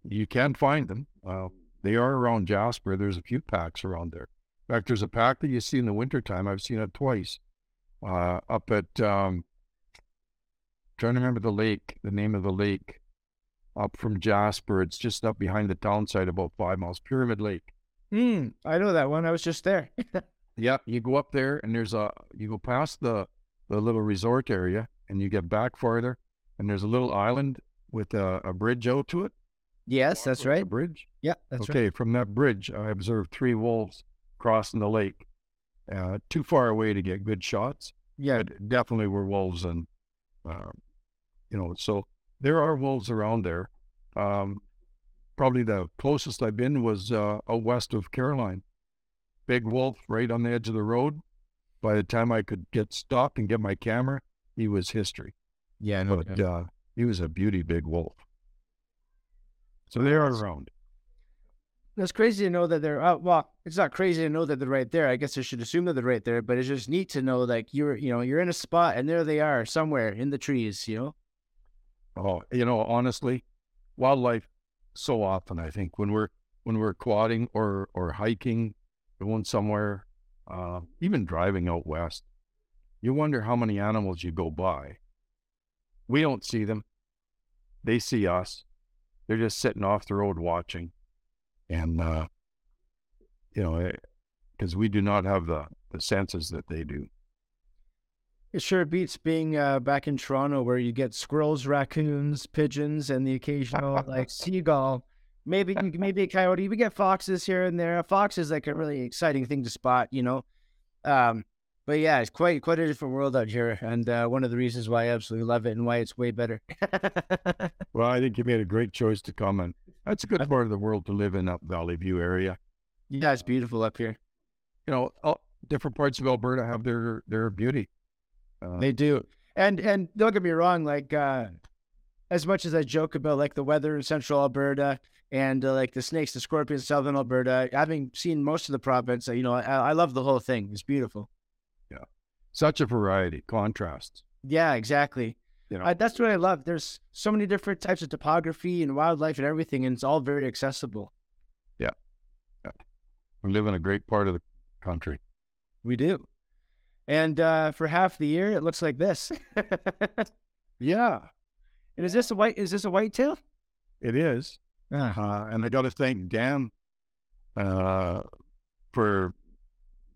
you can find them. Uh, they are around Jasper. There's a few packs around there. In fact, there's a pack that you see in the wintertime. I've seen it twice. Uh, up at um, trying to remember the lake, the name of the lake, up from Jasper. It's just up behind the town site, about five miles. Pyramid Lake. Hmm, I know that one. I was just there. <laughs> Yeah, you go up there and there's a you go past the the little resort area and you get back farther and there's a little island with a, a bridge out to it. yes, Walk that's right. bridge. Yeah, that's right. okay, from that bridge, I observed three wolves crossing the lake. Uh, too far away to get good shots, Yeah, but definitely were wolves, and uh, you know, so there are wolves around there. Um, probably the closest I've been was uh, out west of Caroline. Big wolf right on the edge of the road. By the time I could get stopped and get my camera, he was history. yeah, no But uh, he was a beauty big wolf. So they are around. It's crazy to know that they're. Uh, well, it's not crazy to know that they're right there. I guess I should assume that they're right there, but it's just neat to know like you're, you know, you're in a spot and there they are somewhere in the trees. You know. Oh, you know, honestly, wildlife so often I think when we're when we're quadding or or hiking, going somewhere, uh, even driving out west, you wonder how many animals you go by. We don't see them; they see us. They're just sitting off the road watching, and uh, you know, because we do not have the the senses that they do. It sure beats being uh, back in Toronto where you get squirrels, raccoons, pigeons, and the occasional like <laughs> seagull. Maybe maybe a coyote. We get foxes here and there. A fox is like a really exciting thing to spot, you know. Um, but yeah, it's quite quite a different world out here, and uh, one of the reasons why I absolutely love it and why it's way better. <laughs> Well, I think you made a great choice to come and that's a good part of the world to live in up Valleyview area. yeah, it's beautiful up here. You know, all, different parts of Alberta have their their beauty. Uh, They do. And and don't get me wrong, like uh as much as I joke about like the weather in central Alberta and uh, like the snakes, the scorpions, southern Alberta, having seen most of the province, you know, I, I love the whole thing. It's beautiful. Yeah, such a variety, contrasts. Yeah, exactly. You know, I, that's what I love. There's so many different types of topography and wildlife and everything, and it's all very accessible. Yeah. We live in a great part of the country. We do. And uh, for half the year, it looks like this. <laughs> Yeah. And is this a white? Is this a whitetail? it is. Uh, and I got to thank Dan uh, for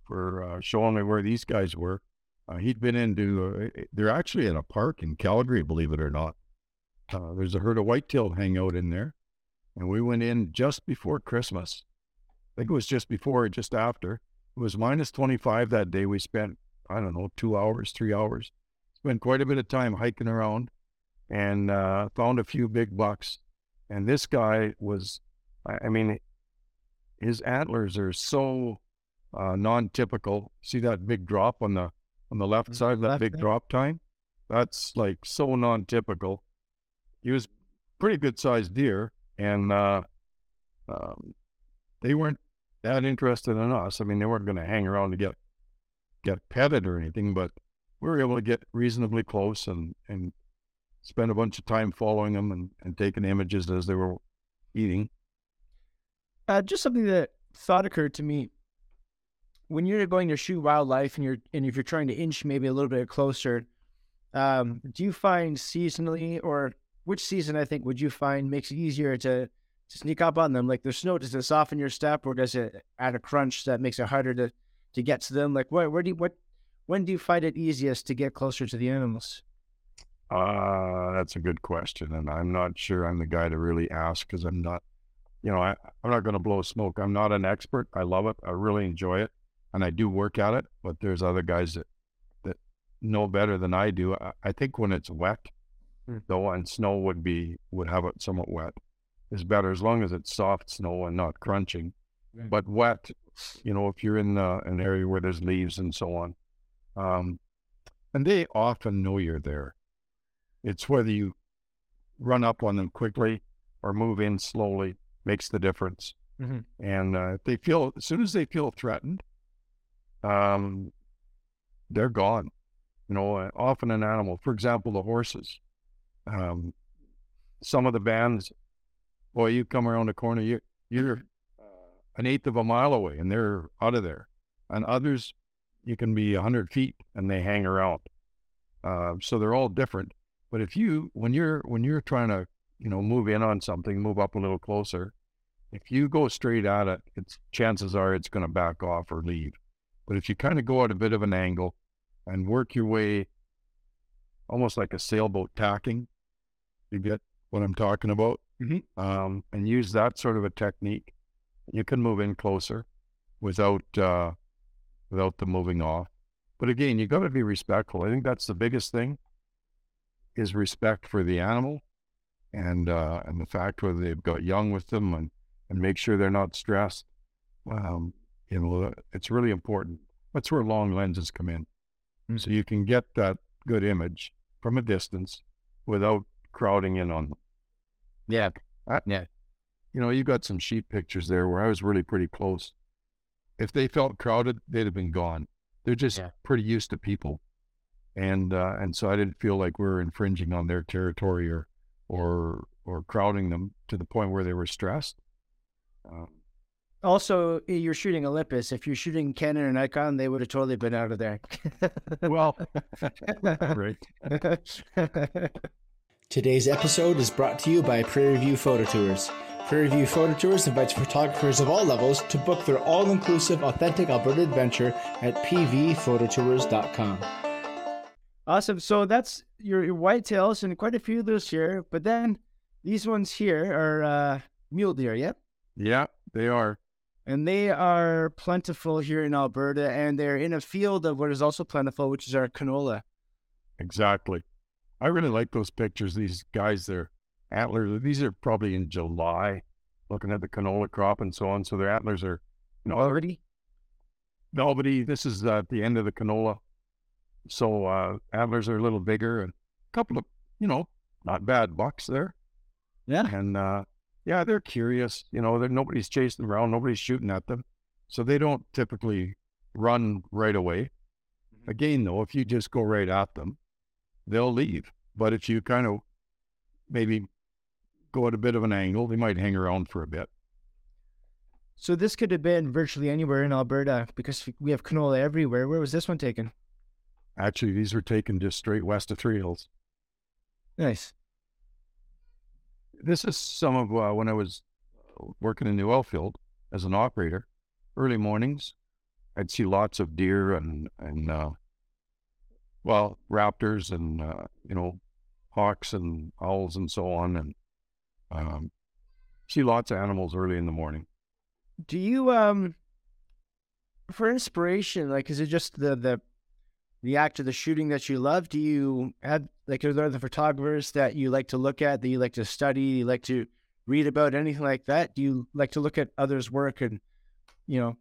for uh, showing me where these guys were. Uh, he'd been into. Uh, they're actually in a park in Calgary, believe it or not. Uh, there's a herd of whitetail hang out in there, and we went in just before Christmas. I think it was just before or just after. It was minus 25 that day. We spent I don't know two hours, three hours. Spent quite a bit of time hiking around, and uh, found a few big bucks. And this guy was, I mean, his antlers are so uh, non-typical. See that big drop on the on the left Mm, side, that left big there. drop tine? That's like so non-typical. He was pretty good sized deer, and uh, um, they weren't that interested in us. I mean, they weren't going to hang around to get get petted or anything, but we were able to get reasonably close and and spend a bunch of time following them and, and taking images as they were eating. Uh, just something that thought occurred to me. When you're going to shoot wildlife and you're and if you're trying to inch maybe a little bit closer, um, do you find seasonally or which season I think would you find makes it easier to to sneak up on them? Like the snow, does it soften your step or does it add a crunch that makes it harder to to get to them? Like where where do you what when do you find it easiest to get closer to the animals? Uh, that's a good question, and I'm not sure I'm the guy to really ask because I'm not, you know, I, I'm not going to blow smoke. I'm not an expert. I love it. I really enjoy it, and I do work at it. But there's other guys that that know better than I do. I, I think when it's wet, Hmm. though, and snow would be would have it somewhat wet, is better as long as it's soft snow and not crunching. Right. But wet, you know, if you're in uh, an area where there's leaves and so on, um, and they often know you're there. It's whether you run up on them quickly or move in slowly makes the difference. Mhm. And uh, if they feel, as soon as they feel threatened, um, they're gone. You know, uh, often an animal, for example, the horses. Um, some of the bands, boy, you come around the corner, you, you're an eighth of a mile away, and they're out of there. and others you can be 100 feet and they hang around. Uh, so they're all different. But if you, when you're when you're trying to, you know, move in on something, move up a little closer, if you go straight at it, it's chances are it's going to back off or leave. But if you kind of go at a bit of an angle and work your way, almost like a sailboat tacking, you get what I'm talking about, mm-hmm. um, and use that sort of a technique, you can move in closer without uh, without the moving off. But again, you got to be respectful. I think that's the biggest thing is respect for the animal and uh, and the fact whether they've got young with them and, and make sure they're not stressed. Um, you know, it's really important. That's where long lenses come in. Mm-hmm. So you can get that good image from a distance without crowding in on them. Yeah. I, yeah. You know, you got some sheep pictures there where I was really pretty close. If they felt crowded, they'd have been gone. They're just yeah. pretty used to people and uh, and so I didn't feel like we were infringing on their territory or or or crowding them to the point where they were stressed. Um, also, you're shooting Olympus. If you're shooting Canon or Nikon, they would have totally been out of there. well, <laughs> right. <laughs> Today's episode is brought to you by Prairie View Photo Tours. Prairie View Photo Tours invites photographers of all levels to book their all-inclusive, authentic Alberta adventure at pvphototours.com. Awesome. So that's your, your whitetails and quite a few of those here. But then these ones here are uh, mule deer, yep? Yeah, they are. And they are plentiful here in Alberta, and they're in a field of what is also plentiful, which is our canola. Exactly. I really like those pictures. These guys, their antlers, these are probably in July, looking at the canola crop and so on. So their antlers are, you know, already velvety. This is uh, the end of the canola so uh, antlers are a little bigger and a couple of, you know, not bad bucks there. Yeah. And uh, yeah, they're curious. You know, nobody's chasing around, nobody's shooting at them. So they don't typically run right away. Mm-hmm. Again, though, if you just go right at them, they'll leave. But if you kind of maybe go at a bit of an angle, they might hang around for a bit. So this could have been virtually anywhere in Alberta because we have canola everywhere. Where was this one taken? Actually, these were taken just straight west of Three Hills. Nice. This is some of uh, when I was working in the oil field as an operator. Early mornings, I'd see lots of deer and and uh, well raptors and uh, you know hawks and owls and so on, and um, see lots of animals early in the morning. Do you um for inspiration like is it just the the the act of the shooting that you love? Do you have like are there the photographers that you like to look at, that you like to study, you like to read about, anything like that? Do you like to look at others' work and you know,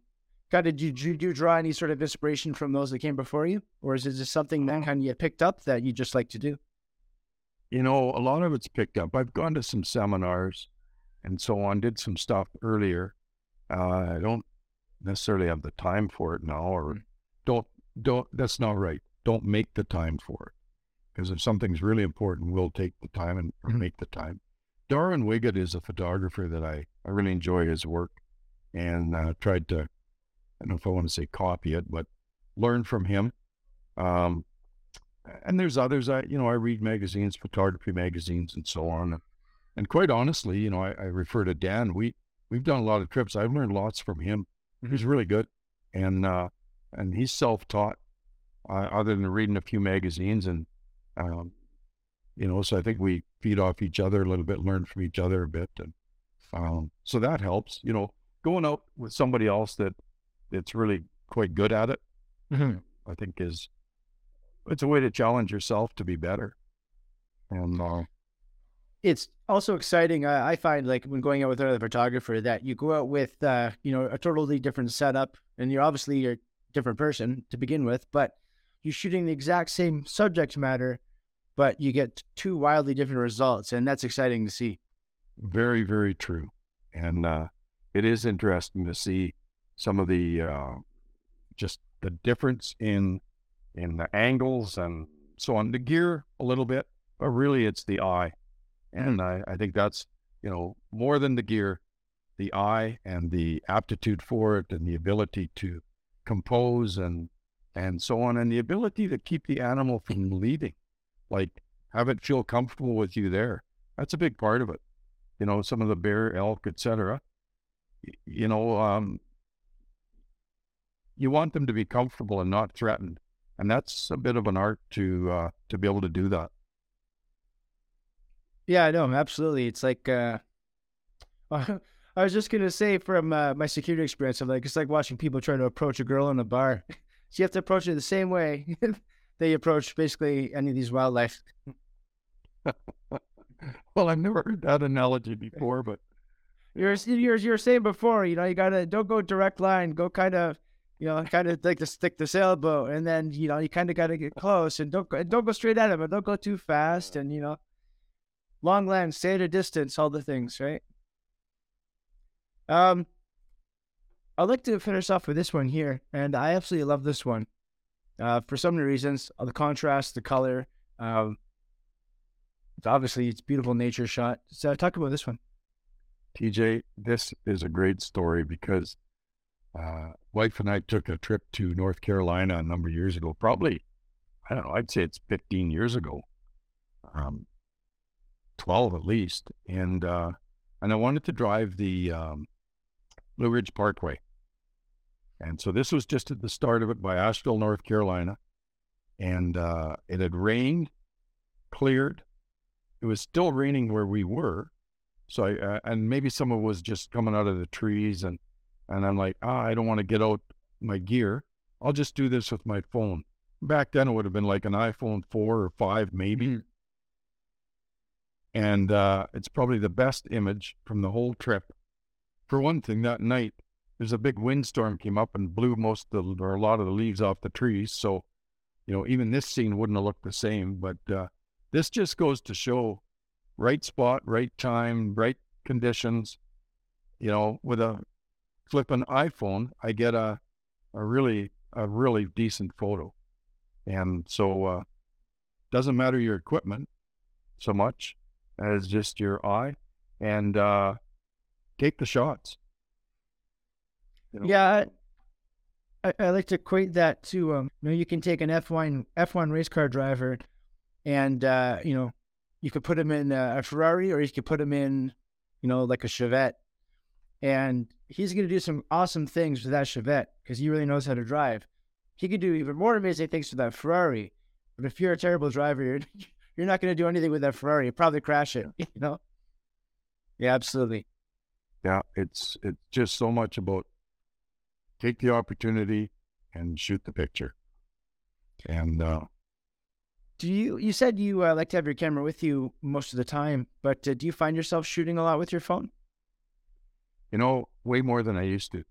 kind of do, do, do you draw any sort of inspiration from those that came before you, or is it just something that kind of you picked up that you just like to do? You know, a lot of it's picked up. I've gone to some seminars and so on, did some stuff earlier. Uh, I don't necessarily have the time for it now, or mm. don't don't, that's not right. Don't make the time for it. Because if something's really important, we'll take the time and mm-hmm. make the time. Darwin Wiggett is a photographer that I, I really enjoy his work and uh, tried to, I don't know if I want to say copy it, but learn from him. Um, and there's others. I, you know, I read magazines, photography magazines, and so on. And quite honestly, you know, I, I refer to Dan. We we've done a lot of trips. I've learned lots from him. Mm-hmm. He's really good, and uh, and he's self-taught, uh, other than reading a few magazines, and um, you know, so I think we feed off each other a little bit, learn from each other a bit, and um, so that helps. You know, going out with somebody else that it's really quite good at it, mm-hmm. I think is it's a way to challenge yourself to be better, and. Uh, it's also exciting. Uh, I find like when going out with another photographer that you go out with, uh, you know, a totally different setup, and you're obviously you're different person to begin with, but you're shooting the exact same subject matter, but you get two wildly different results, and that's exciting to see. Very, very true, and uh, it is interesting to see some of the uh, just the difference in in the angles and so on. The gear a little bit, but really it's the eye, and I, I think that's you know more than the gear, the eye and the aptitude for it and the ability to compose and and so on, and the ability to keep the animal from <clears throat> leaving, like have it feel comfortable with you there. That's a big part of it. You know, some of the bear, elk, etc. You know, um, you want them to be comfortable and not threatened, and that's a bit of an art to uh, to be able to do that. Yeah, I know, absolutely. It's like uh, <laughs> I was just gonna say from uh, my security experience, I'm like it's like watching people try to approach a girl in a bar. so <laughs> you have to approach it the same way <laughs> they approach basically any of these wildlife. well, I've never heard that analogy before, but you're you're you're saying before, you know, you gotta don't go direct line, go kind of, you know, kind of like to stick the sailboat, and then you know you kind of got to get close and don't go don't go straight at him, but don't go too fast, and you know, long land, stay at a distance, all the things, right? Um, I'd like to finish off with this one here, and I absolutely love this one. Uh, for so many reasons, uh, the contrast, the color. Um, it's obviously it's beautiful nature shot. So talk about this one. TJ, this is a great story because uh, wife and I took a trip to North Carolina a number of years ago. Probably, I don't know. I'd say it's 15 years ago, um, 12 at least, and uh, and I wanted to drive the um, Blue Ridge Parkway. And so this was just at the start of it by Asheville, North Carolina. And uh, it had rained, cleared. It was still raining where we were. So I, uh, and maybe someone was just coming out of the trees and, and I'm like, ah, I don't want to get out my gear. I'll just do this with my phone. Back then it would have been like an iPhone 4 or 5, maybe. Mm-hmm. And uh, it's probably the best image from the whole trip for one thing, that night there's a big windstorm came up and blew most of the, or a lot of the leaves off the trees. So, you know, even this scene wouldn't have looked the same. But uh, this just goes to show right spot, right time, right conditions. You know, with a flipping iPhone, I get a a really a really decent photo. And so uh doesn't matter your equipment so much as just your eye. And uh take the shots. You know? Yeah, I, I, like to equate that to um, you know, you can take an F one F one race car driver, and uh, you know, you could put him in a Ferrari or you could put him in, you know, like a Chevette, and he's going to do some awesome things with that Chevette because he really knows how to drive. He could do even more amazing things with that Ferrari, but if you're a terrible driver, you're <laughs> you're not going to do anything with that Ferrari. you probably crash it. You know. Yeah, absolutely. Yeah, it's it's just so much about take the opportunity and shoot the picture. And uh, do you you said you uh, like to have your camera with you most of the time, but uh, do you find yourself shooting a lot with your phone? You know, way more than I used to.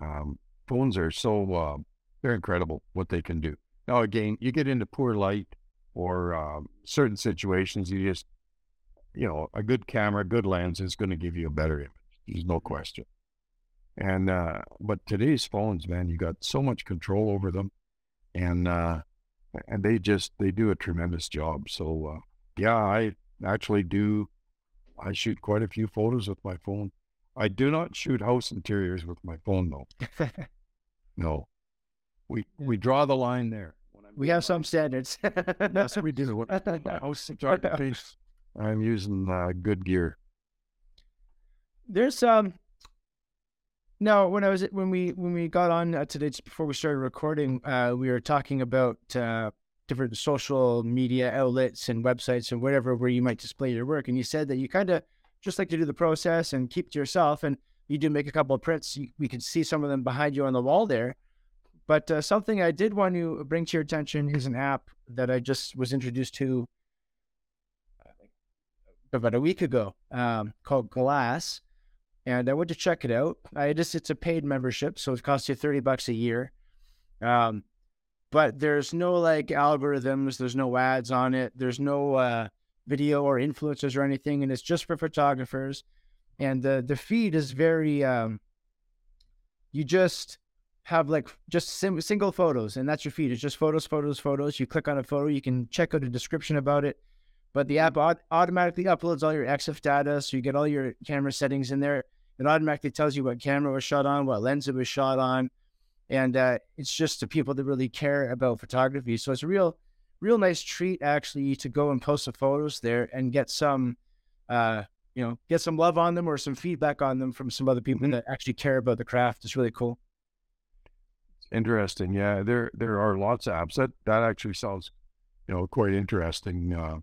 Um, phones are so uh, they're incredible what they can do. Now again, you get into poor light or um, certain situations, you just you know a good camera, good lens is going to give you a better image. There's no question. And uh, but today's phones, man, you got so much control over them, and uh, and they just they do a tremendous job. So uh, yeah, I actually do. I shoot quite a few photos with my phone. I do not shoot house interiors with my phone though. <laughs> no, we we draw the line there. We have some standards. That's what we do. When <laughs> house I'm using uh, good gear. There's um no when I was when we when we got on uh, today just before we started recording, uh, we were talking about uh, different social media outlets and websites and whatever where you might display your work, and you said that you kind of just like to do the process and keep to yourself, and you do make a couple of prints. You, we can see some of them behind you on the wall there. But uh, something I did want to bring to your attention is an app that I just was introduced to about a week ago um, called Glass and I went to check it out. I just it's a paid membership, so it costs you thirty bucks a year. Um, but there's no like algorithms, there's no ads on it, there's no uh, video or influencers or anything, and it's just for photographers. And the the feed is very um, you just have like just sim- single photos, and that's your feed. It's just photos, photos, photos. You click on a photo, you can check out a description about it. But the app automatically uploads all your EXIF data, so you get all your camera settings in there. It automatically tells you what camera was shot on, what lens it was shot on, and uh, it's just the people that really care about photography. So it's a real, real nice treat actually to go and post some photos there and get some, uh, you know, get some love on them or some feedback on them from some other people Mhm. that actually care about the craft. It's really cool. Interesting. Yeah, there there are lots of apps. That that actually sounds, you know, quite interesting. Uh,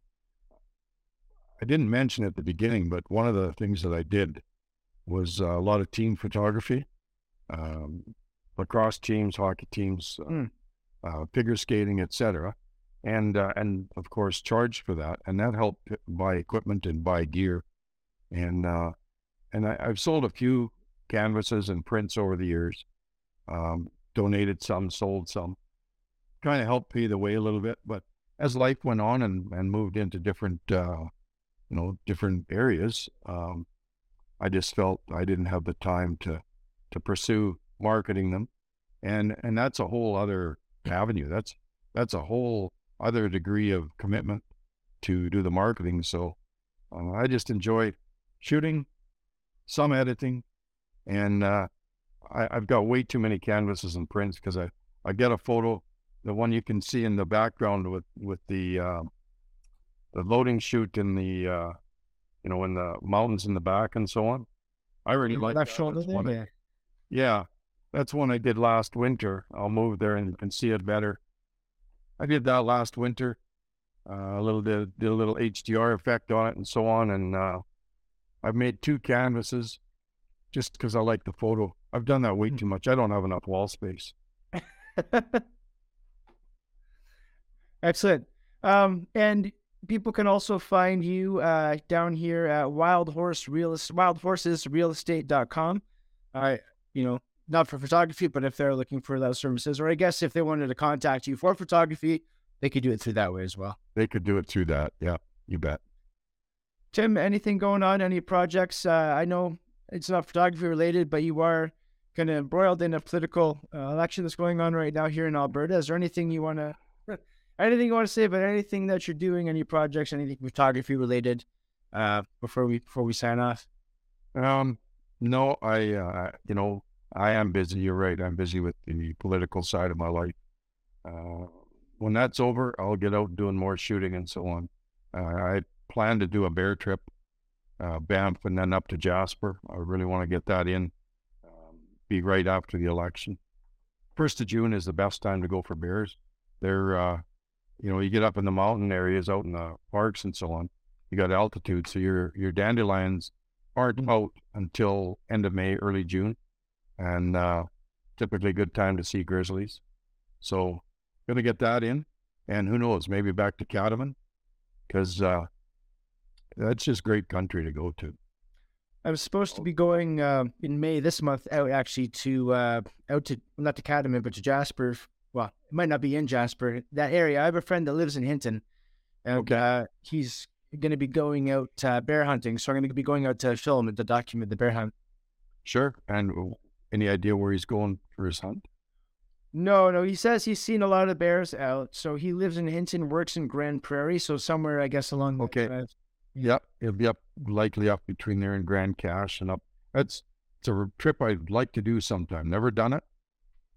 I didn't mention at the beginning, but one of the things that I did was uh, a lot of team photography, um, lacrosse teams, hockey teams, uh, Mm. uh, figure skating, etc. And uh, and of course charged for that, and that helped buy equipment and buy gear, and uh, and I, I've sold a few canvases and prints over the years. Um, donated some, sold some, kind of helped pay the way a little bit. But as life went on and, and moved into different, uh, you know, different areas, um, I just felt I didn't have the time to to pursue marketing them, and and that's a whole other avenue. That's that's a whole other degree of commitment to do the marketing. So uh, I just enjoy shooting, some editing, and uh, I, I've got way too many canvases and prints because I, I get a photo, the one you can see in the background with with the uh, the loading chute in the uh, you know in the mountains in the back and so on. I really like left that. shoulder That's there. I- yeah, that's one I did last winter. I'll move there and you can see it better. I did that last winter. Uh, a little did, did a little HDR effect on it and so on, and uh, I've made two canvases just because I like the photo. I've done that way Hmm. too much. I don't have enough wall space. <laughs> Excellent. Um, and people can also find you uh, down here at Wild Horse Real wildhorsesrealestate.com. Uh, you know, not for photography, but if they're looking for those services, or I guess if they wanted to contact you for photography, they could do it through that way as well. They could do it through that. Yeah, you bet. Tim, anything going on? Any projects? Uh, I know it's not photography related, but you are kind of embroiled in a political uh, election that's going on right now here in Alberta. Is there anything you want to, <laughs> anything you want to say about anything that you're doing, any projects, anything photography related, uh, before we before we sign off? Um, no, I, uh, you know, I am busy. You're right. I'm busy with the political side of my life. Uh, when that's over, I'll get out doing more shooting and so on. Uh, I plan to do a bear trip, uh, Banff and then up to Jasper. I really want to get that in, um, be right after the election. First of June is the best time to go for bears. They're, uh, you know, you get up in the mountain areas, out in the parks and so on. You got altitude, so your your dandelions aren't out until end of May, early June, and uh, typically good time to see grizzlies. So, gonna get that in, and who knows, maybe back to Catamount, because uh, that's just great country to go to. I was supposed to be going uh, in May this month out actually to uh, out to not to Catamount but to Jasper. Well, it might not be in Jasper that area. I have a friend that lives in Hinton, and Okay. uh, he's going to be going out uh, bear hunting. So I'm going to be going out to film and to document the bear hunt. Sure. And any idea where he's going for his hunt? No, no, he says he's seen a lot of bears out. So he lives in Hinton, works in Grande Prairie, so somewhere I guess along. Okay. drive. Yep, it'll be up likely up between there and Grande Cache and up. That's it's a trip I'd like to do sometime. Never done it.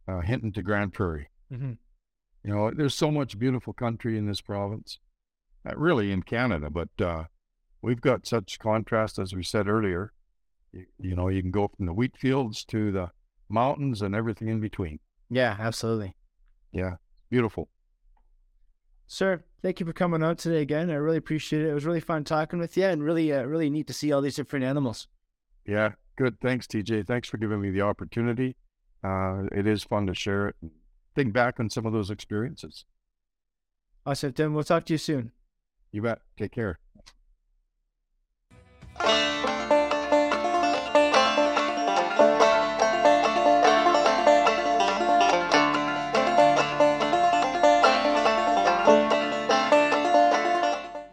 Uh, Hinton to Grande Prairie. Mm-hmm. You know, there's so much beautiful country in this province, uh, really in Canada, but uh, we've got such contrast, as we said earlier. You, you know, you can go from the wheat fields to the mountains and everything in between. Yeah, absolutely. Yeah, beautiful. Sir, thank you for coming out today again. I really appreciate it. It was really fun talking with you, and really, uh, really neat to see all these different animals. Yeah, good. Thanks, TJ. Thanks for giving me the opportunity. Uh, it is fun to share it and think back on some of those experiences. Awesome, Tim. We'll talk to you soon. You bet. Take care.